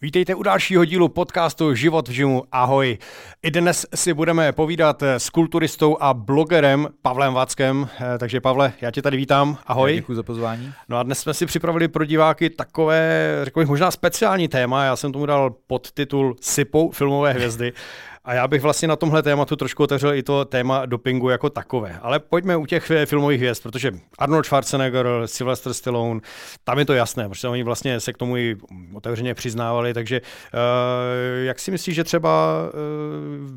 Vítejte u dalšího dílu podcastu Život v žimu. Ahoj. I dnes si budeme povídat s kulturistou a blogerem Pavlem Váckem. Eh, takže Pavle, já tě tady vítám. Ahoj. Děkuji za pozvání. No a dnes jsme si připravili pro diváky takové, řekl bych, možná speciální téma. Já jsem tomu dal podtitul Sypou filmové hvězdy. A já bych vlastně na tomhle tématu trošku otevřel i to téma dopingu jako takové. Ale pojďme u těch eh, filmových hvězd, protože Arnold Schwarzenegger, Sylvester Stallone, tam je to jasné, protože oni vlastně se k tomu i otevřeně přiznávali, takže uh, jak si myslíš, že třeba uh,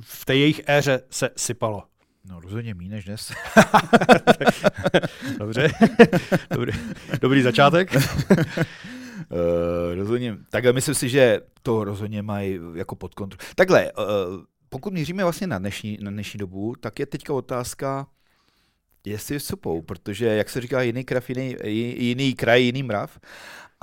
v té jejich éře se sypalo? No rozhodně méně než dnes. Dobře, dobrý, dobrý začátek. Uh, rozhodně, tak myslím si, že to rozhodně mají jako pod kontrolou. Takhle, uh, pokud míříme vlastně na dnešní, na dnešní dobu, tak je teďka otázka, jestli supou, protože, jak se říká, jiný, krav, jiný, jiný kraj, jiný mrav.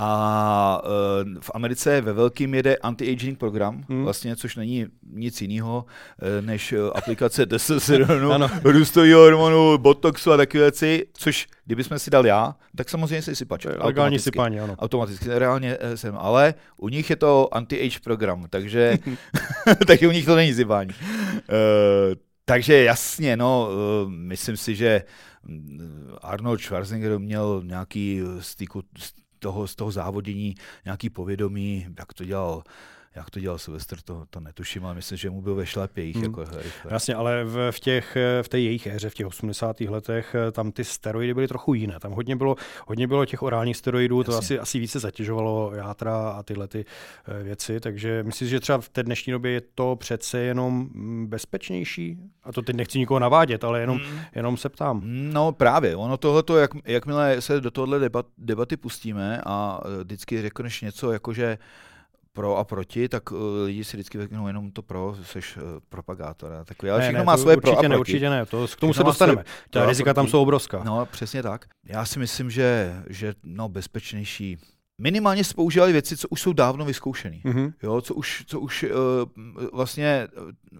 A uh, v Americe ve velkým jede anti-aging program, hmm. vlastně, což není nic jiného uh, než uh, aplikace testosteronu, růstového hormonu, botoxu a takové věci, což kdybychom si dal já, tak samozřejmě si sypač. Legální sypání, ano. Automaticky, reálně jsem, ale u nich je to anti-age program, takže, takže u nich to není sypání. Uh, takže jasně, no, uh, myslím si, že Arnold Schwarzenegger měl nějaký styku, toho, z toho závodění nějaký povědomí, jak to dělal jak to dělal Sylvester, to, to netuším, ale myslím, že mu byl ve šlepějích. Hmm. Jako rychle. Jasně, ale v, v, těch, v té jejich éře, v těch 80. letech, tam ty steroidy byly trochu jiné. Tam hodně bylo, hodně bylo těch orálních steroidů, Jasně. to asi, asi více zatěžovalo játra a tyhle ty eh, věci, takže myslím, že třeba v té dnešní době je to přece jenom mm, bezpečnější? A to teď nechci nikoho navádět, ale jenom, hmm. jenom se ptám. No právě, ono tohleto, jak, jakmile se do tohohle debat, debaty pustíme a eh, vždycky řekneš něco, jakože pro a proti, tak uh, lidi si vždycky řeknou jenom to pro, jsi uh, propagátor. Takový, ale ne, všechno ne, má svoje určitě pro a ne, proti. určitě ne, to, k tomu všechno se dostaneme. Ta rizika tam jsou obrovská. No, přesně tak. Já si myslím, že, že no, bezpečnější minimálně se používali věci, co už jsou dávno vyzkoušené. Mm-hmm. Jo, co už, co už uh, vlastně,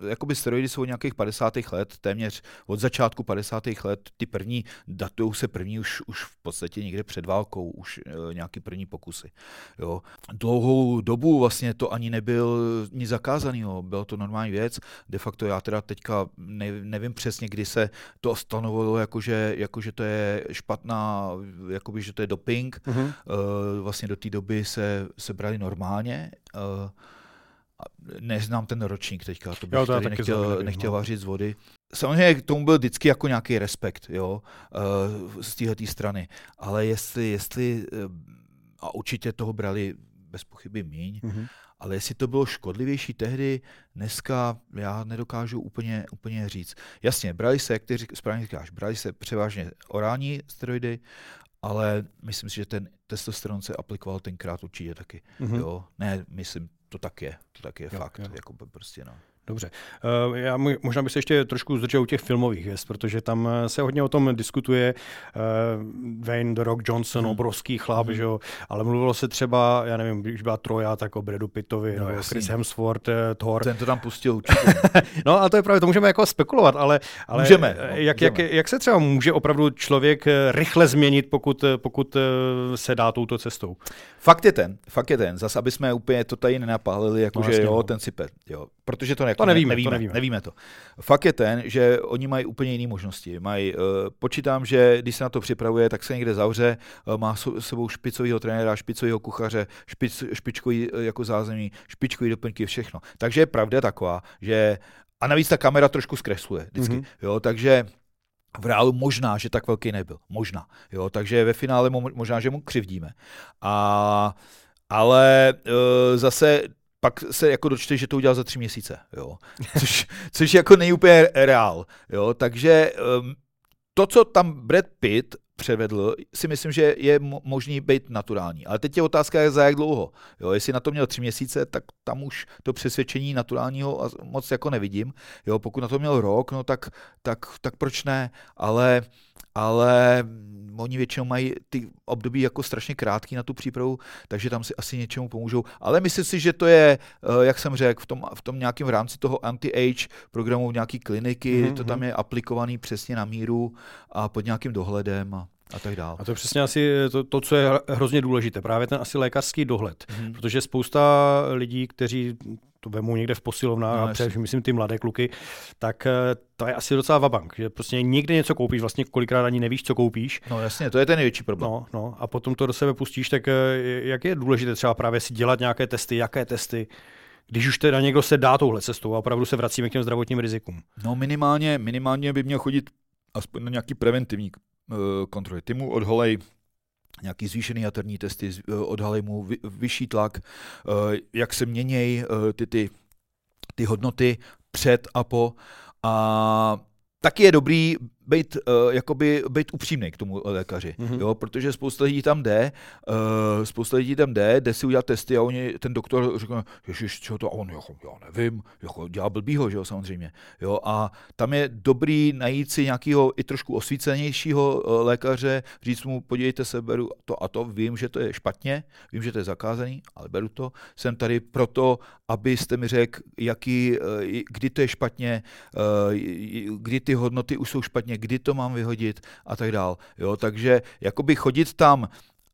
uh, jakoby steroidy jsou nějakých 50. let, téměř od začátku 50. let, ty první, datují se první už, už v podstatě někde před válkou, už uh, nějaký první pokusy. Jo. Dlouhou dobu vlastně to ani nebyl nic zakázaného, bylo to normální věc, de facto já teda teďka ne, nevím přesně, kdy se to stanovilo, jakože, jakože to je špatná, jakoby, že to je doping, mm-hmm. uh, vlastně do té doby se, se brali normálně. Uh, neznám ten ročník teďka, to bych jo, to tady nechtěl, nevím, nechtěl no. vařit z vody. Samozřejmě k tomu byl vždycky jako nějaký respekt, jo, uh, z téhle strany, ale jestli, jestli uh, a určitě toho brali bez pochyby míň, mm-hmm. ale jestli to bylo škodlivější tehdy, dneska já nedokážu úplně, úplně říct. Jasně, brali se, jak ty správně říkáš, brali se převážně orální steroidy, ale myslím si, že ten testosteron se aplikoval tenkrát určitě taky. Mm-hmm. Jo? Ne, myslím, to tak je, to tak je jo, fakt, jo. jako prostě no. Dobře. Eh, já možná bych se ještě trošku zdržel u těch filmových hvězd, protože tam eh, se hodně o tom diskutuje. Eh, Wayne, The Rock Johnson, hmm. obrovský chlap, hmm. že jo? ale mluvilo se třeba, já nevím, když byla Troja, tak o Bradu Pittovi, no, nebo Chris Hemsworth, Thor. Ten to tam pustil určitě. no a to je právě, to můžeme jako spekulovat, ale, ale můžeme, no, jak, můžeme. Jak, jak, se třeba může opravdu člověk rychle změnit, pokud, pokud se dá touto cestou? Fakt je ten, fakt je ten, zase aby jsme úplně to tady nenapálili, jakože no, jo, no. ten sype, jo, protože to, jako to nevíme, nevíme, to nevíme. nevíme to. Fakt je ten, že oni mají úplně jiné možnosti. Mají, uh, počítám, že když se na to připravuje, tak se někde zavře, uh, má s sebou špicového trenéra, špicového kuchaře, špic, špičkový uh, jako zázemí, špičkový doplňky, všechno. Takže je pravda taková, že a navíc ta kamera trošku zkresluje vždycky. Mm-hmm. Jo, takže v reálu možná, že tak velký nebyl. Možná. Jo, takže ve finále možná, že mu křivdíme. A, ale uh, zase pak se jako dočte, že to udělal za tři měsíce, jo. Což, což jako není úplně reál, jo. Takže um, to, co tam Brad Pitt převedl, si myslím, že je možný být naturální. Ale teď je otázka, za jak dlouho. Jo, jestli na to měl tři měsíce, tak tam už to přesvědčení naturálního moc jako nevidím. Jo, pokud na to měl rok, no tak, tak, tak proč ne? Ale ale oni většinou mají ty období jako strašně krátký na tu přípravu, takže tam si asi něčemu pomůžou. Ale myslím si, že to je, eh, jak jsem řekl, v tom, v tom nějakém rámci toho anti-age programu nějaký kliniky, mm-hmm. to tam je aplikovaný přesně na míru a pod nějakým dohledem. A a tak dále. A to je přesně asi to, to, co je hrozně důležité, právě ten asi lékařský dohled, hmm. protože spousta lidí, kteří to vemu někde v posilovnách, no, a především myslím ty mladé kluky, tak eh, to je asi docela vabank, že prostě někde něco koupíš, vlastně kolikrát ani nevíš, co koupíš. No jasně, to je ten největší problém. No, no, a potom to do sebe pustíš, tak eh, jak je důležité třeba právě si dělat nějaké testy, jaké testy, když už teda někdo se dá touhle cestou a opravdu se vracíme k těm zdravotním rizikům. No minimálně, minimálně by měl chodit aspoň na nějaký preventivní uh, kontroly. Ty mu odholej nějaký zvýšený jaterní testy, uh, odhalej mu vy, vyšší tlak, uh, jak se měnějí uh, ty, ty, ty hodnoty před a po. A taky je dobrý být, uh, jakoby, být upřímný k tomu lékaři, mm-hmm. jo, protože spousta lidí tam jde, uh, spousta lidí tam jde, jde si udělat testy a oni, ten doktor řekne, ježiš, co to, a on, jako, já nevím, jako dělá blbýho, že jo, samozřejmě, jo, a tam je dobrý najít si nějakého i trošku osvícenějšího uh, lékaře, říct mu, podívejte se, beru to a to, vím, že to je špatně, vím, že to je zakázaný, ale beru to, jsem tady proto, abyste mi řekl, jaký, uh, kdy to je špatně, uh, kdy ty hodnoty už jsou špatně, kdy to mám vyhodit a tak dál. Jo, takže jakoby chodit tam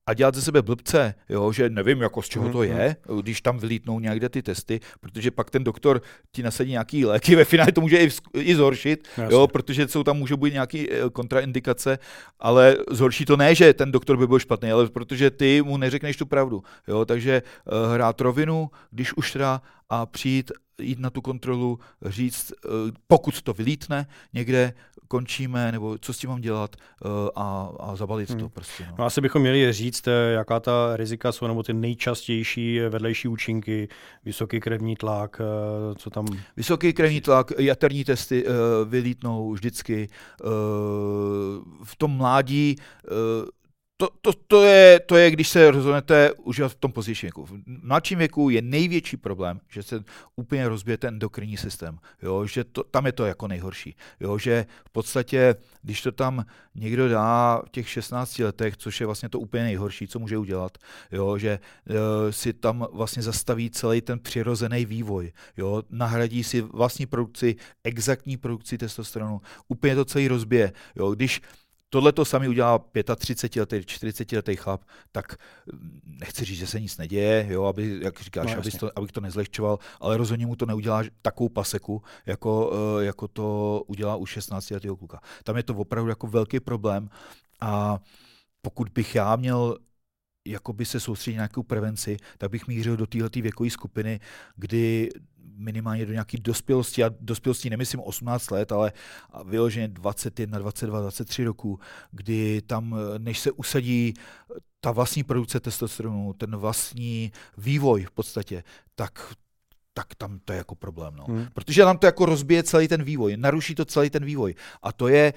a dělat ze sebe blbce, jo, že nevím, jako z čeho to mhm, je, když tam vylítnou někde ty testy, protože pak ten doktor ti nasadí nějaký léky, ve finále to může i, i zhoršit, jo, protože jsou tam můžou být nějaké eh, kontraindikace, ale zhorší to ne, že ten doktor by byl špatný, ale protože ty mu neřekneš tu pravdu, jo, takže uh, hrát rovinu, když už teda a přijít, jít na tu kontrolu, říct, uh, pokud to vylítne někde, končíme, nebo co s tím mám dělat uh, a, a zabalit hmm. to prostě. No. no. asi bychom měli říct, eh, jaká ta rizika jsou, nebo ty nejčastější vedlejší účinky, vysoký krevní tlak, co tam... Vysoký krevní tlak, jaterní testy vylítnou vždycky. V tom mládí to, to, to, je, to je, když se rozhodnete užívat v tom pozdějším věku. V mladším věku je největší problém, že se úplně rozbije ten endokrinní systém. Jo, že to, tam je to jako nejhorší. Jo, že v podstatě, když to tam někdo dá v těch 16 letech, což je vlastně to úplně nejhorší, co může udělat, jo, že uh, si tam vlastně zastaví celý ten přirozený vývoj. Jo, nahradí si vlastní produkci, exaktní produkci testosteronu. Úplně to celý rozbije. Jo, když tohle to sami udělá 35 letý, 40 letý chlap, tak mm, nechci říct, že se nic neděje, jo, aby, jak říkáš, no, abych, to, abych to nezlehčoval, ale rozhodně mu to neudělá takovou paseku, jako, eh, jako to udělá u 16 letého kluka. Tam je to opravdu jako velký problém a pokud bych já měl jakoby se soustředit na nějakou prevenci, tak bych mířil do této věkové skupiny, kdy minimálně do nějaké dospělosti, a dospělosti nemyslím 18 let, ale vyloženě 21, 22, 23 roku, kdy tam, než se usadí ta vlastní produkce testosteronu, ten vlastní vývoj v podstatě, tak tak tam to je jako problém. No. Hmm. Protože tam to jako rozbije celý ten vývoj, naruší to celý ten vývoj. A to je,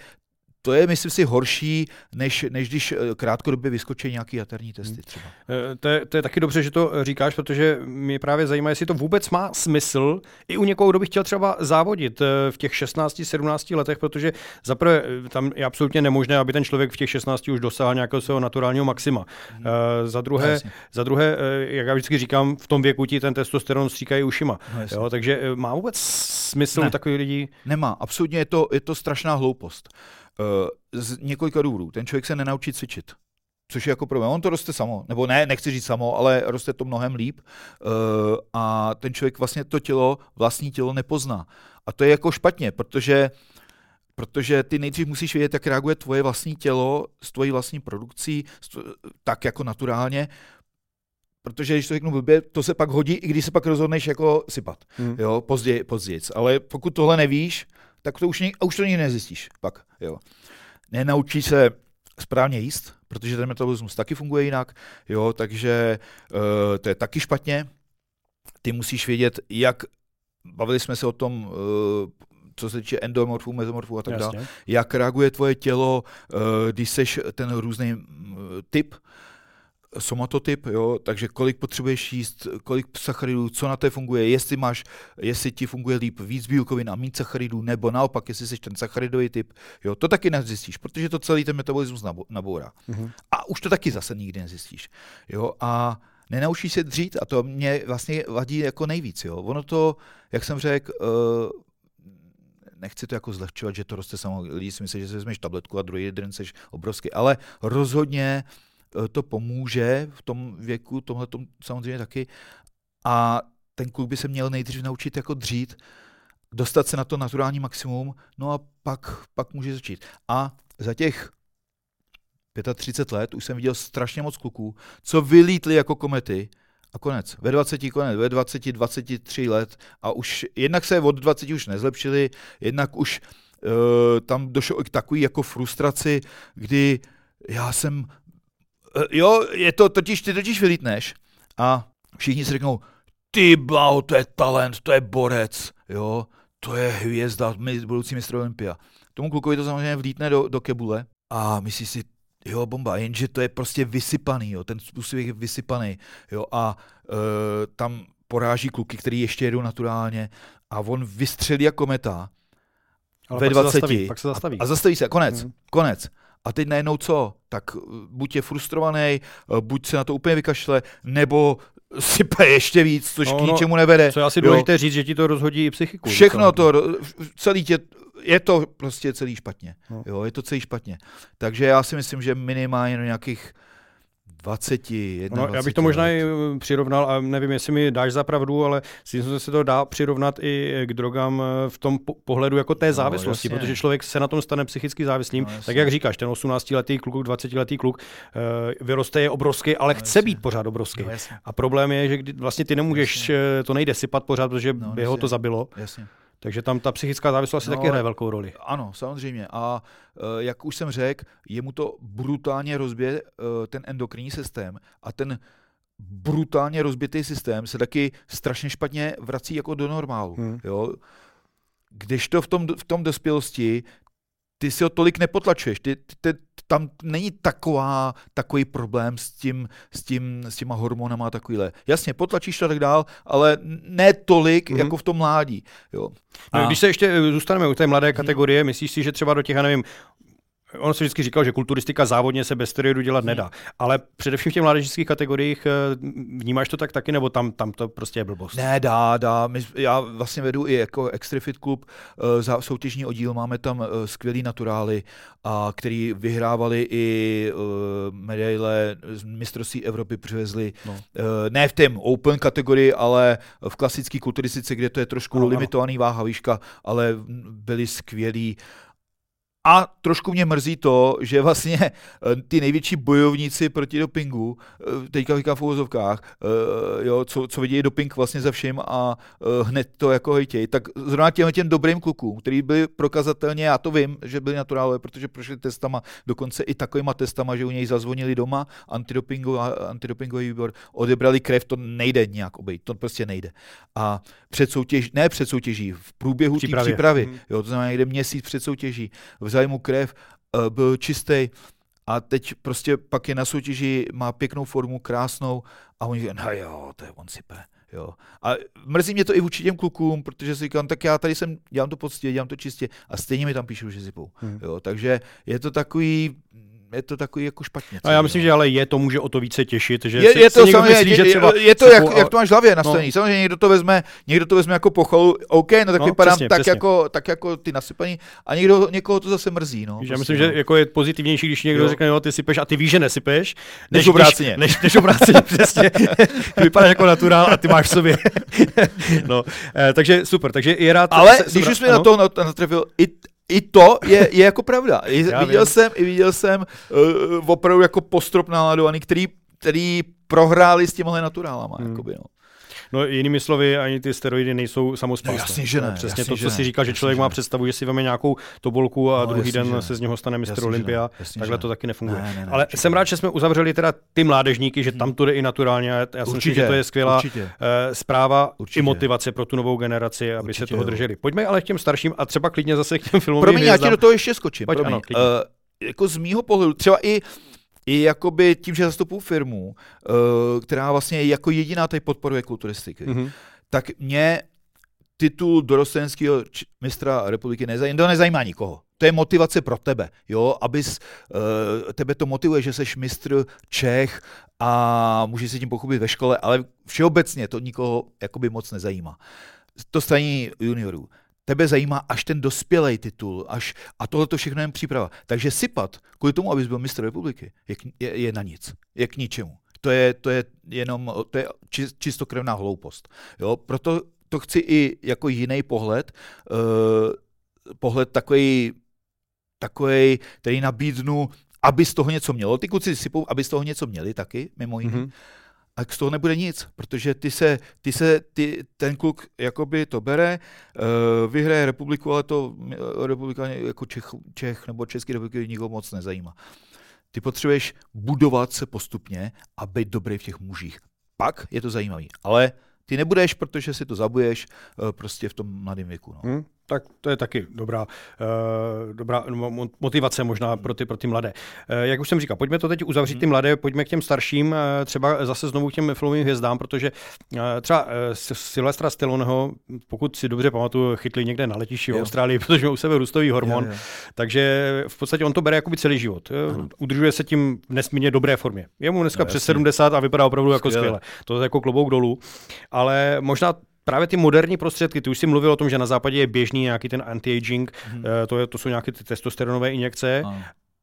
to je, myslím si, horší, než, než když eh, krátkodobě vyskočí nějaký jaterní testy hmm. třeba. Eh, to je, to je taky dobře, že to říkáš, protože mě právě zajímá, jestli to vůbec má smysl i u někoho, kdo by chtěl třeba závodit eh, v těch 16-17 letech, protože zaprvé tam je absolutně nemožné, aby ten člověk v těch 16 už dosáhl nějakého svého naturálního maxima. Hmm. za, druhé, no, za druhé, jak já vždycky říkám, v tom věku ti ten testosteron stříkají ušima. No, jo, takže má vůbec smysl ne. takových lidí? Nemá, absolutně je to, je to strašná hloupost. Uh, z několika důvodů. Ten člověk se nenaučí cvičit. Což je jako problém. On to roste samo, nebo ne, nechci říct samo, ale roste to mnohem líp. Uh, a ten člověk vlastně to tělo, vlastní tělo nepozná. A to je jako špatně, protože protože ty nejdřív musíš vědět, jak reaguje tvoje vlastní tělo s tvojí vlastní produkcí, tak jako naturálně, protože když to řeknu blbě, to se pak hodí, i když se pak rozhodneš jako sypat, hmm. jo, později, později. Ale pokud tohle nevíš, tak to už, a už to nikdy nezjistíš pak. Jo. Nenaučí se správně jíst, protože ten metabolismus taky funguje jinak, jo, takže uh, to je taky špatně. Ty musíš vědět, jak, bavili jsme se o tom, uh, co se týče endomorfů, mezomorfů a tak dále, jak reaguje tvoje tělo, uh, když seš ten různý uh, typ, somatotyp, jo, takže kolik potřebuješ jíst, kolik sacharidů, co na té funguje, jestli máš, jestli ti funguje líp víc bílkovin a méně sacharidů, nebo naopak, jestli jsi ten sacharidový typ, jo, to taky nezjistíš, protože to celý ten metabolismus nabourá. Mm-hmm. A už to taky zase nikdy nezjistíš, jo, a nenaučíš se dřít a to mě vlastně vadí jako nejvíc, jo. Ono to, jak jsem řekl, uh, nechci to jako zlehčovat, že to roste samo. Lidi si myslí, že si vezmeš tabletku a druhý den jsi obrovský, ale rozhodně to pomůže v tom věku, tomhle samozřejmě taky. A ten kluk by se měl nejdřív naučit jako dřít, dostat se na to naturální maximum, no a pak, pak může začít. A za těch 35 let už jsem viděl strašně moc kluků, co vylítli jako komety a konec. Ve 20 konec, ve 20, 23 let a už jednak se od 20 už nezlepšili, jednak už uh, tam došlo k takové jako frustraci, kdy já jsem, jo, je to totiž, ty totiž vylítneš a všichni si řeknou, ty blau, to je talent, to je borec, jo, to je hvězda, budoucí mistr Olympia. Tomu klukovi to samozřejmě vlítne do, do kebule a myslí si, jo, bomba, jenže to je prostě vysypaný, jo, ten způsob je vysypaný, jo, a e, tam poráží kluky, který ještě jedou naturálně a on vystřelí jako meta Ale ve pak 20 Se zastaví, pak se zastaví. A, a zastaví se, konec, Hmm. konec. A teď najednou co? Tak e, buď je frustrovaný, e, buď se na to úplně vykašle, nebo sype ještě víc, což No, k no, ničemu nevede. Co je asi jo. důležité říct, že ti to rozhodí i psychiku. Všechno docela. to, celý tě, je to prostě celý špatně. No. Jo, je to celý špatně. Takže já si myslím, že minimálně do nějakých 20, 21 No, já bych to možná let. i eh, přirovnal, a nevím, jestli mi dáš za pravdu, ale si myslím, že se to dá přirovnat i k drogám eh, v tom po- pohledu jako té závislosti, jasně. protože člověk se na tom stane psychicky závislým. No, jasně. tak jak říkáš, ten 18-letý kluk, 20-letý kluk eh, vyroste je obrovský, ale No, chce jasně. být pořád obrovský. No, jasně, A problém je, že kdy, vlastně ty nemůžeš, Jasně. eh, to nejde sypat pořád, protože No, by ho to zabilo. jasně. Takže tam ta psychická závislost si No, taky hraje velkou roli. Ano, samozřejmě. A eh, jak už jsem řekl, jemu to brutálně rozbije eh, ten endokrinní systém a ten brutálně rozbitý systém se taky strašně špatně vrací jako do normálu. Hmm. Jo? Když to v tom, v tom dospělosti, ty si ho tolik nepotlačuješ, ty, ty, ty, tam není taková, takový problém s, tím, s, tím, s těma hormonama a takovýhle. Jasně, potlačíš to a tak dál, ale ne tolik, Mhm. mm-hmm. jako v tom mládí. Jo. No, A- když se ještě eh, zůstaneme u té mladé kategorie, myslíš si, že třeba do těch, já nevím, On se vždycky říkal, že kulturistika závodně se bez steroidů dělat nedá. Ale především v těch mládežnických kategoriích eh, vnímáš to tak taky, nebo tam, tam to prostě je blbost? Ne, dá, dá. My, já vlastně vedu i jako Extrafit klub, uh, za soutěžní oddíl, máme tam uh, skvělý naturály, a který vyhrávali i uh, medaile z mistrovství Evropy přivezli. No. Uh, ne v té open kategorii, ale v klasické kulturistice, kde to je trošku Ano, ano, ano. limitovaný váha výška, ale byli skvělí. A trošku mě mrzí to, že vlastně eh, ty největší bojovníci proti dopingu, eh, teďka říkám v uvozovkách, eh, jo, co, co vidějí doping vlastně za vším a hned to jako hejtěj, tak zrovna těm, těm dobrým klukům, který byli prokazatelně, já to vím, že byli naturálové, protože prošli testama, dokonce i takovýma testama, že u něj zazvonili doma, antidopingu, antidopingový výbor, odebrali krev, to nejde nějak obejít, to prostě nejde. A před soutěž, ne před soutěží, v průběhu té přípravy, Mhm. jo, to znamená někde měsíc před soutěží, vzali mu krev, eh, byl čistý a teď prostě pak je na soutěži, má pěknou formu, krásnou a oni říkají, no jo, to je on sype. Jo. A mrzí mě to i vůči těm klukům, protože si říkám, tak já tady jsem, dělám to poctivě, dělám to čistě a stejně mi tam píšou, že sypou. Hmm. Jo. Takže je to takový, je to takový jako špatně. A já celý, myslím, že ale je to může o to více těšit, že je, si, je to někdo samozřejmě, myslí, že je- třeba je to, jak, ale- jak to máš v hlavě nastavený. No. Samozřejmě někdo to vezme, někdo to vezme jako pochvalu, OK, no tak No, no, vypadám přesně, tak, přesně. jako, tak jako ty nasypaní a někdo, někoho to zase mrzí. No, Že já prostě, myslím, no. že jako je pozitivnější, když někdo Jo. řekne, jo, ty sypeš a ty víš, že nesypeš. Než obráceně. Než, než, než obráceně, přesně. Ty vypadáš jako naturál a ty máš v sobě. no, eh, takže super, takže je rád... Ale se- když už jsme na to nat- natrefil, i, to je, je jako pravda. I, Já viděl vím. jsem, i viděl jsem uh, opravdu jako postrop náladovaný, který, který prohráli s těmhle naturálama. Hmm. Jakoby, no. No jinými slovy, ani ty steroidy nejsou samospásné. No, jasně, že ne, Přesně jasně, to, co si říkal, že člověk že má představu, že si veme nějakou tobolku a No, druhý den ne. se z něho stane mistr Olympia. Takhle to taky nefunguje. Ne, ne, ne, Ale jsem rád, že jsme uzavřeli teda ty mládežníky, že tam to jde i naturálně. Já si myslím, že to je skvělá určitě. eh, zpráva Určitě. i motivace pro tu novou generaci, aby Určitě se toho drželi. Pojďme ale k těm starším a třeba klidně zase k těm filmovým Promiň, já ti do toho ještě skočím. Pojď, ano, uh, jako z mýho pohledu, třeba i i jakoby tím, že zastupuju firmu, uh, která vlastně jako jediná tady podporuje kulturistiky, Mhm. tak mě titul dorostenského mistra republiky nezajímá, to nezajímá nikoho. To je motivace pro tebe, jo, abys, uh, tebe to motivuje, že jsi mistr Čech a můžeš se tím pochopit ve škole, ale všeobecně to nikoho jakoby moc nezajímá. To stejně juniorů. Tebe zajímá až ten dospělý titul, až, a tohle to všechno je příprava. Takže sypat kvůli tomu, abys byl mistr republiky, je, je, je na nic, je k ničemu. To je, to je jenom, to je čistokrevná hloupost. Jo? Proto to chci i jako jiný pohled, uh, pohled takový, takový, který nabídnu, aby z toho něco mělo. Ty kluci sypou, aby z toho něco měli taky, mimo jiné. Mm-hmm. A z toho nebude nic, protože ty se, ty se ty, ten kluk jakoby to bere, uh, vyhraje republiku, ale to uh, republika jako Čech, Čech nebo Český republiky nikoho moc nezajímá. Ty potřebuješ budovat se postupně a být dobrý v těch mužích. Pak je to zajímavý. Ale ty nebudeš, protože si to zabuješ uh, prostě v tom mladém věku. No. Hmm, tak to je taky dobrá, uh, dobrá motivace možná pro ty, pro ty mladé. Uh, jak už jsem říkal, pojďme to teď uzavřít hmm. ty mladé, pojďme k těm starším, uh, třeba zase znovu k těm filmovým hvězdám, protože uh, třeba uh, Silvestra Stalloneho, pokud si dobře pamatuju, chytli někde na letišti v Austrálii, protože má u sebe růstový hormon, jo, jo. takže v podstatě on to bere jakoby celý život. Uh, udržuje se tím v nesmírně dobré formě. Je mu dneska no, přes jasně. 70 a vypadá opravdu jako skvěle. To je jako klobouk dolů. Ale možná právě ty moderní prostředky, ty už si mluvil o tom, že na západě je běžný nějaký ten anti-aging, hmm. to, je, to jsou nějaké ty testosteronové injekce, no.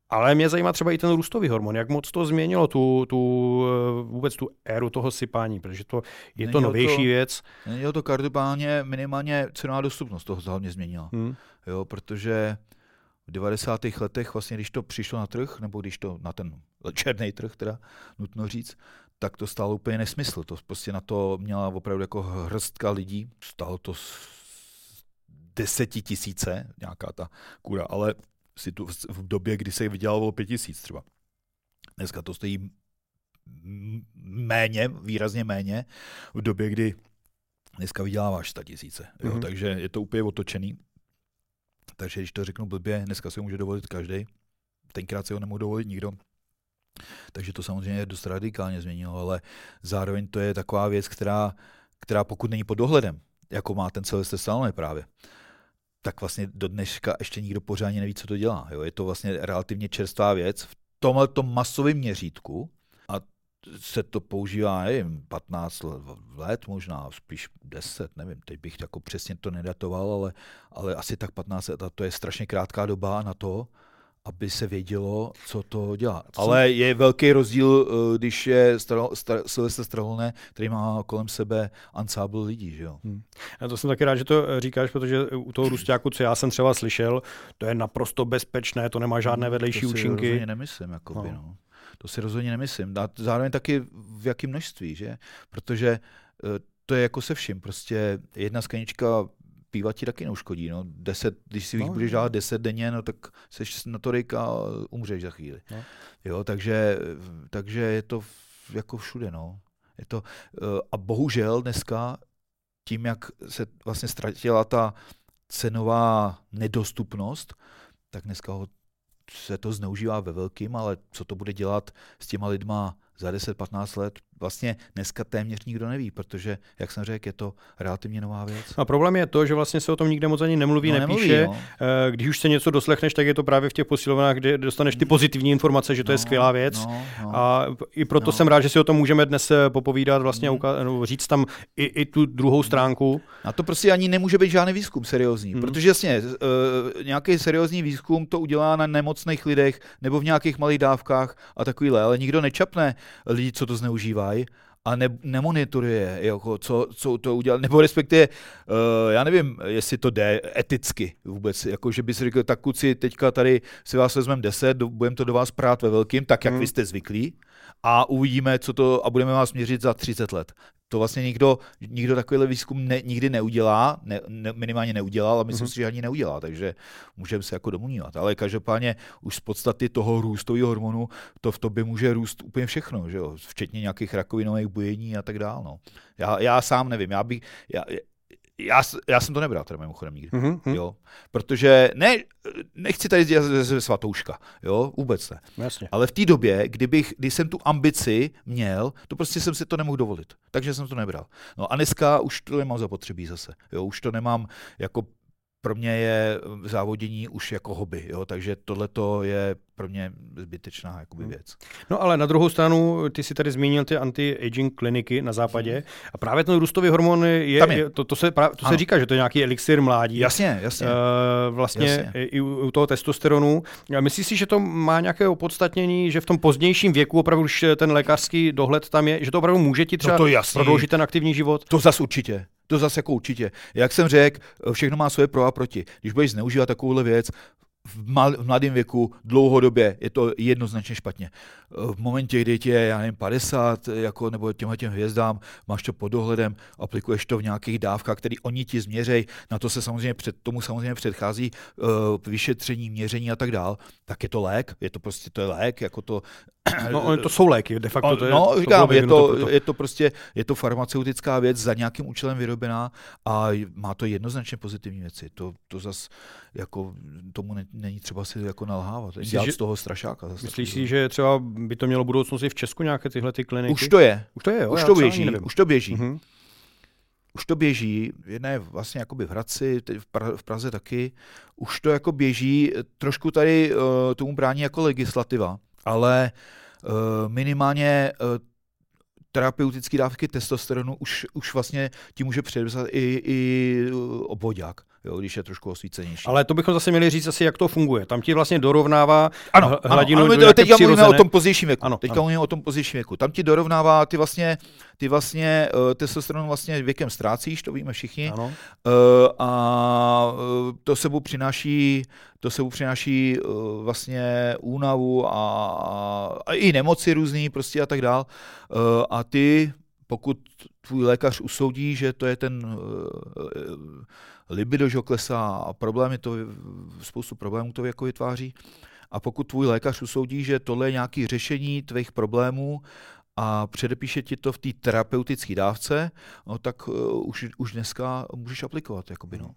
Ale mě zajímá třeba i ten růstový hormon, jak moc to změnilo tu, tu, eh, vůbec tu éru toho sypání, protože to je to novější to, věc. Není to každopádně minimálně cenová dostupnost toho hlavně změnila. Hmm. Jo, protože v 90. letech, vlastně, když to přišlo na trh, nebo když to na ten černý trh, teda nutno říct, tak to stálo úplně nesmysl. To prostě na to měla opravdu jako hrstka lidí. Stálo to desetitisíce, nějaká ta kura, ale si tu, v době, kdy se vydělalo pět tisíc třeba. Dneska to stojí méně, výrazně méně, v době, kdy dneska vyděláváš 100 tisíce. Mm-hmm. Takže je to úplně otočený. Takže když to řeknu blbě, dneska si ho může dovolit každý. Tenkrát si ho nemohl dovolit nikdo. Takže to samozřejmě dost radikálně změnilo, ale zároveň to je taková věc, která, která pokud není pod dohledem, jako má ten Sylvester Stallone právě, tak vlastně do dneška ještě nikdo pořádně neví, co to dělá. Jo? Je to vlastně relativně čerstvá věc v tomhle masovém měřítku a se to používá, nevím, 15 let možná, spíš 10, nevím, teď bych jako přesně to nedatoval, ale, ale asi tak 15 let a to je strašně krátká doba na to, aby se vědělo, co to dělá. Co? Ale je velký rozdíl, eh, když je Sylvester Stallone, který má kolem sebe ansábl lidí. Že jo? Hmm. Já to jsem taky rád, že to eh, říkáš, protože u toho Rusťáku, co já jsem třeba slyšel, to je naprosto bezpečné, to nemá žádné hmm, vedlejší to účinky. To si rozhodně nemyslím. Jakoby, no. No. To si rozhodně nemyslím. A zároveň taky v jakém množství, že? Protože eh, to je jako se vším. Prostě jedna sklenička piva ti taky neuškodí. No. Deset, když si no, budeš dát deset denně, no, tak jsi notorik a umřeš za chvíli. No. Jo, takže, takže je to jako všude. No. Je to, eh, a bohužel dneska tím, jak se vlastně ztratila ta cenová nedostupnost, tak dneska ho, se to zneužívá ve velkým, ale co to bude dělat s těma lidma za 10-15 let vlastně dneska téměř nikdo neví, protože, jak jsem řekl, je to relativně nová věc. A problém je to, že vlastně se o tom nikde moc ani nemluví, no, nepíše. Nemluví, no. Eh, když už se něco doslechneš, tak je to právě v těch posilovnách, kde dostaneš ty pozitivní informace, že to no, je skvělá věc. No, no, a i proto no. jsem rád, že si o tom můžeme dnes eh, popovídat, vlastně mm. no, říct tam i, i tu druhou stránku. A to prostě ani nemůže být žádný výzkum seriózní, mm. protože jasně, uh, nějaký seriózní výzkum to udělá na nemocných lidech nebo v nějakých malých dávkách a takovýhle, ale nikdo nečapne lidi, co to zneužívají a ne, nemonitoruje, jako, co, co to udělal, nebo respektive, uh, já nevím, jestli to jde eticky vůbec, jako že by si řekl, tak kuci, teďka tady si vás vezmeme 10, budeme to do vás prát ve velkým, tak jak hmm. vy jste zvyklí, a uvidíme, co to, a budeme vás měřit za 30 let. To vlastně nikdo, nikdo takovýhle výzkum ne, nikdy neudělá, ne, ne, minimálně neudělal a myslím mm-hmm. si, že ani neudělá, takže můžeme se jako domnívat. Ale každopádně už z podstaty toho růstového hormonu to v tobě může růst úplně všechno, že jo? včetně nějakých rakovinových bujení a tak dále. No. Já, já sám nevím, já bych, já, já, já jsem to nebral teda mimochodem nikdy, mm-hmm. jo, protože ne, nechci tady dělat ze svatouška, jo, vůbec ne. Jasně. Ale v té době, kdybych, když jsem tu ambici měl, to prostě jsem si to nemohl dovolit, takže jsem to nebral. No a dneska už to nemám zapotřebí zase, jo, už to nemám jako pro mě je závodění už jako hobby, jo, takže tohle je pro mě zbytečná jakoby, hmm. věc. No ale na druhou stranu, ty si tady zmínil ty anti-aging kliniky na západě hmm. a právě ten růstový hormon je, je to, to, se, to se říká, že to je nějaký elixir mládí. Jasně, jasně. Uh, vlastně jasně. I, u, u toho testosteronu. Myslíš si, že to má nějaké opodstatnění, že v tom pozdějším věku opravdu, když ten lékařský dohled tam je, že to opravdu může ti třeba no to prodloužit ten aktivní život? To zas určitě. To zase jako určitě. Jak jsem řekl, všechno má svoje pro a proti. Když budeš zneužívat takovouhle věc, v, v mladém věku dlouhodobě je to jednoznačně špatně. V momentě, kdy tě je, já nevím, 50, jako, nebo těmhle těm hvězdám, máš to pod dohledem, aplikuješ to v nějakých dávkách, které oni ti změřej, na to se samozřejmě před, tomu samozřejmě předchází uh, vyšetření, měření a tak dál, tak je to lék, je to prostě to je lék, jako to No, to jsou léky, de facto. To je, no, říkám, to je, to, je to prostě, je to farmaceutická věc za nějakým účelem vyrobená a má to jednoznačně pozitivní věci. To, to zas, jako, tomu ne, není třeba si jako nalhávat. Myslíš, dělat z toho strašáka. Zase myslíš si, že třeba by to mělo budoucnosti v Česku nějaké tyhle ty kliniky? Už to je. Už to je, jo? Už to běží, už to běží. Mm-hmm. Už to běží, jedné vlastně jakoby v Hradci, v, pra, v Praze taky, už to jako běží, trošku tady uh, tomu brání jako legislativa, ale uh, minimálně uh, terapeutické dávky testosteronu už, už vlastně ti může předepsat i, i obvodák jo, když je trošku osvícenější. Ale to bychom zase měli říct asi, jak to funguje. Tam ti vlastně dorovnává ano, hladinu ano, ano, teďka mluvíme o tom pozdějším věku. Ano, teďka ano. mluvíme o tom pozdějším věku. Tam ti dorovnává, ty vlastně, ty vlastně uh, testosteron vlastně věkem ztrácíš, to víme všichni. Ano. Uh, a uh, to sebou přináší to sebou přináší uh, vlastně únavu a, a, a i nemoci různý prostě a tak dál. Uh, a ty, pokud tvůj lékař usoudí, že to je ten uh, libido, že klesá a problémy to, spoustu problémů to jako vytváří. A pokud tvůj lékař usoudí, že tohle je nějaké řešení tvých problémů a předepíše ti to v té terapeutické dávce, no, tak uh, už, už dneska můžeš aplikovat. Jakoby, no.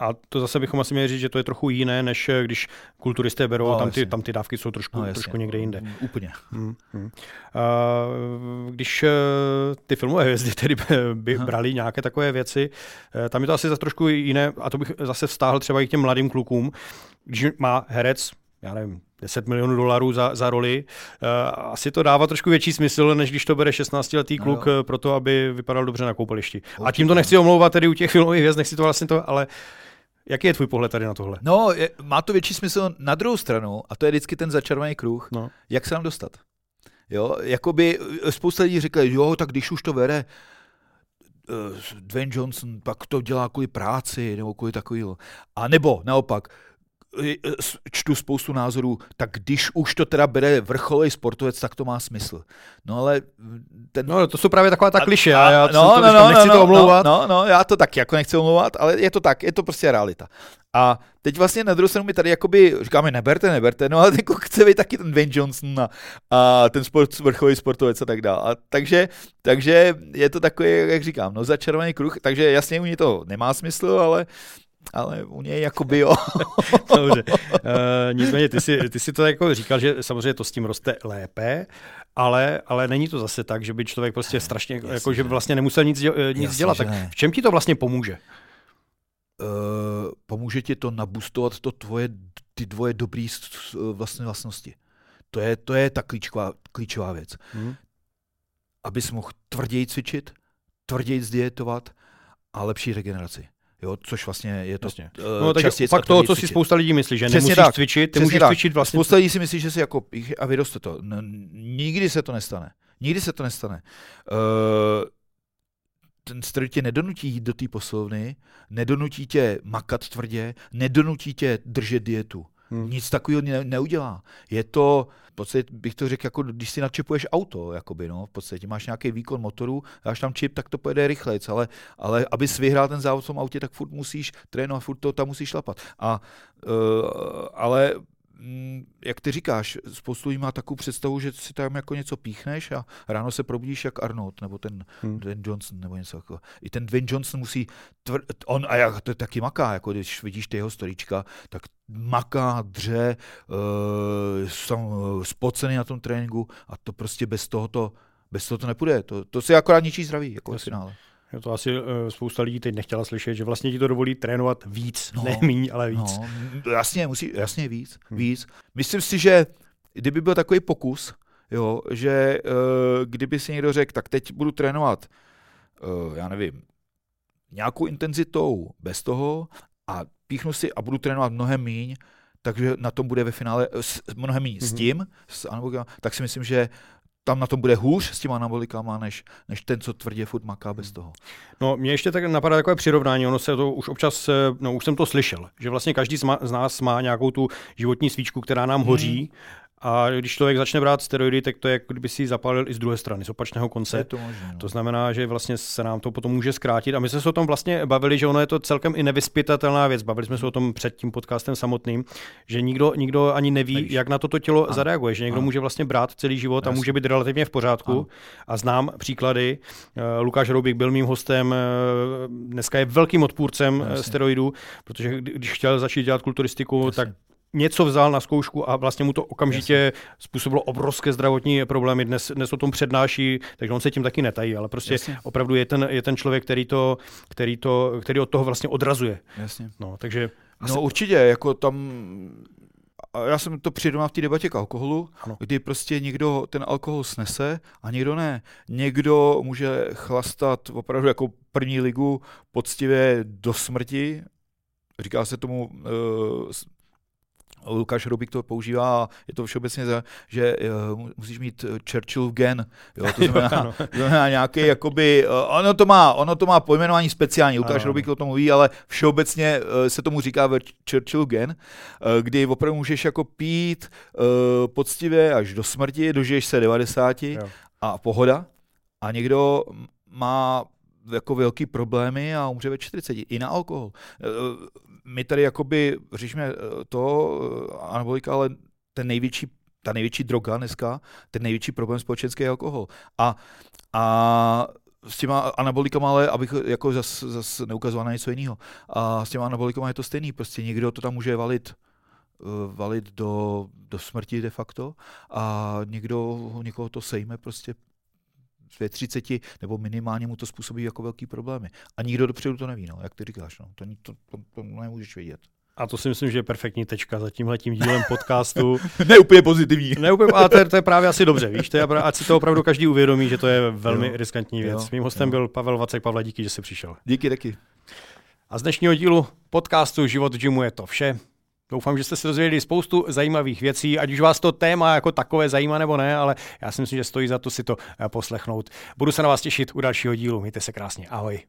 A to zase bychom asi měli říct, že to je trochu jiné, než eh, když kulturisté berou, no, tam, ty, tam ty dávky jsou trošku, no, trošku někde jinde. Mm, úplně. Hmm, hmm. Uh, když uh, ty filmové hvězdy tedy by brali nějaké takové věci, uh, tam je to asi zase trošku jiné, a to bych zase vztáhl třeba i k těm mladým klukům, když má herec, já nevím, 10 milionů dolarů za, za roli. Uh, asi to dává trošku větší smysl, než když to bere 16-letý kluk no, pro to, aby vypadal dobře na koupališti. A tím to nechci omlouvat tedy u těch filmových hvězd, nechci to vlastně to, ale Jaký je tvůj pohled tady na tohle? No, je, má to větší smysl na druhou stranu, a to je vždycky ten začarovaný kruh, no. jak se nám dostat. Jo, jakoby eh, spousta lidí říká, jo, tak když už to vere uh, Dwayne Johnson, pak to dělá kvůli práci, nebo kvůli takového. A nebo naopak, čtu spoustu názorů, tak když už to teda bere vrcholový sportovec, tak to má smysl. No ale ten... No to jsou právě taková ta kliše, a, já no, to, no, no, nechci no, to no, omlouvat. No, no, já to taky jako nechci omlouvat, ale je to tak, je to prostě realita. A teď vlastně na druhou stranu mi tady jakoby říkáme neberte, neberte, no ale jako chce být taky ten Dwayne Johnson a, a ten sport, vrcholový sportovec a tak dále. A takže, takže je to takový, jak říkám, no začarovaný kruh, takže jasně u něj to nemá smysl, ale ale u něj jako jo. Dobře. Uh, nicméně ty si, ty si to jako říkal, že samozřejmě to s tím roste lépe, ale, ale není to zase tak, že by člověk prostě strašně, Jasně, jako, že by vlastně nemusel nic, nic Jasně, dělat. Tak v čem ti to vlastně pomůže? Uh, pomůže ti to nabustovat to tvoje, ty dvoje dobré vlastně vlastnosti. To je, to je ta klíčová, klíčová věc. Hmm. Abys mohl tvrději cvičit, tvrději zdietovat a lepší regeneraci. Jo, což vlastně je to. Uh, no, tak pak toho, co si spousta lidí myslí, že Přesně nemusíš tak. cvičit, ty Přesně můžeš tak. cvičit vlastně. Spousta lidí si myslí, že si jako a vyroste to. No, nikdy se to nestane. Nikdy se to nestane. Uh, ten stroj tě nedonutí jít do té poslovny, nedonutí tě makat tvrdě, nedonutí tě držet dietu. Hmm. Nic takového ne, neudělá. Je to, v podstatě bych to řekl, jako když si načepuješ auto, jakoby, no, v podstatě máš nějaký výkon motoru, dáš tam čip, tak to pojede rychlejc, ale, ale abys vyhrál ten závod v tom autě, tak furt musíš trénovat, furt to tam musíš šlapat. A, uh, ale Mm, jak ty říkáš, spoustu lidí má takovou představu, že si tam jako něco píchneš a ráno se probudíš jak Arnold, nebo ten hmm. Dwayne Johnson, nebo něco takového. I ten Dwayne Johnson musí, tvr- on a jak to taky maká, jako když vidíš ty jeho storíčka, tak maká, dře, uh, jsou spocený na tom tréninku a to prostě bez toho to, bez toho to nepůjde. To, to si akorát ničí zdraví, jako v finále. To asi uh, spousta lidí teď nechtěla slyšet, že vlastně ti to dovolí trénovat víc, no, ne míň, ale víc. No, jasně, musí, jasně víc, hmm. víc. Myslím si, že kdyby byl takový pokus, jo, že kdyby si někdo řekl, tak teď budu trénovat, já nevím, nějakou intenzitou bez toho a píchnu si a budu trénovat mnohem míň, takže na tom bude ve finále s, mnohem méně mm-hmm. s mhm. tím, s anabolikama, tak si myslím, že tam na tom bude hůř s těma anabolikama, než, než ten, co tvrdě furt maká bez toho. No, mě ještě tak napadá takové přirovnání, ono se to už občas, eh, no už jsem to slyšel, že vlastně každý z nás má nějakou tu životní svíčku, která nám hoří mm. A když člověk začne brát steroidy, tak to je, jako kdyby si ji zapálil i z druhé strany, z opačného konce. Je to, možný, no. to znamená, že vlastně se nám to potom může zkrátit. A my jsme se o tom vlastně bavili, že ono je to celkem i nevyspytatelná věc. Bavili jsme se o tom před tím podcastem samotným, že nikdo, nikdo ani neví, Nevíš. jak na toto tělo ano. zareaguje. Že někdo ano. může vlastně brát celý život Jasně. a může být relativně v pořádku. Ano. A znám příklady. Eh, Lukáš Roubik byl mým hostem, eh, dneska je velkým odpůrcem eh, Jasně. steroidů, protože když chtěl začít dělat kulturistiku, Jasně. tak něco vzal na zkoušku a vlastně mu to okamžitě Jasně. způsobilo obrovské zdravotní problémy. Dnes, dnes o tom přednáší, takže on se tím taky netají, ale prostě Jasně. opravdu je ten, je ten člověk, který, to, který, to, který od toho vlastně odrazuje. Jasně. No, takže asi... No určitě, jako tam já jsem to přirovnal v té debatě k alkoholu, ano. kdy prostě někdo ten alkohol snese a někdo ne. Někdo může chlastat opravdu jako první ligu poctivě do smrti, říká se tomu uh, Lukáš Rubik to používá, je to všeobecně, za, že uh, musíš mít eh, Churchill gen, jo, to znamená, to znamená nějaký, jakoby, uh, ono to má, ono to má pojmenování speciální, Lukáš Rubik o tom mluví, ale všeobecně uh, se tomu říká Churchill gen, uh, kdy opravdu můžeš jako pít uh, poctivě až do smrti, dožiješ se 90 jo. a pohoda, a někdo má jako velký problémy a umře ve 40 i na alkohol my tady jakoby řešíme eh, to eh, anabolika, ale ten největší, ta největší droga dneska, ten největší problém společenský je alkohol. A, a s těma anabolikama, ale abych jako zas, zas neukazoval na něco jiného. A s těma anabolikama je to stejný, prostě někdo to tam může valit eh, valit do, do smrti de facto a někdo, někoho to sejme prostě ve 30 nebo minimálně mu to způsobí jako velký problémy. A nikdo dopředu to neví, no, jak ty říkáš, no. to, to, to, to nemůžeš vědět. A to si myslím, že je perfektní tečka za tímhle tím dílem podcastu. ne úplně pozitivní. ne úplně, ale to je, to je právě asi dobře, víš, to je, ať si to opravdu každý uvědomí, že to je velmi jo, riskantní věc. Jo, Mým hostem jo. byl Pavel Vacek. Pavle, díky, že jsi přišel. Díky taky. A z dnešního dílu podcastu Život Jimu je to vše. Doufám, že jste se dozvěděli spoustu zajímavých věcí, ať už vás to téma jako takové zajímá nebo ne, ale já si myslím, že stojí za to si to eh, poslechnout. Budu se na vás těšit u dalšího dílu. Mějte se krásně. Ahoj.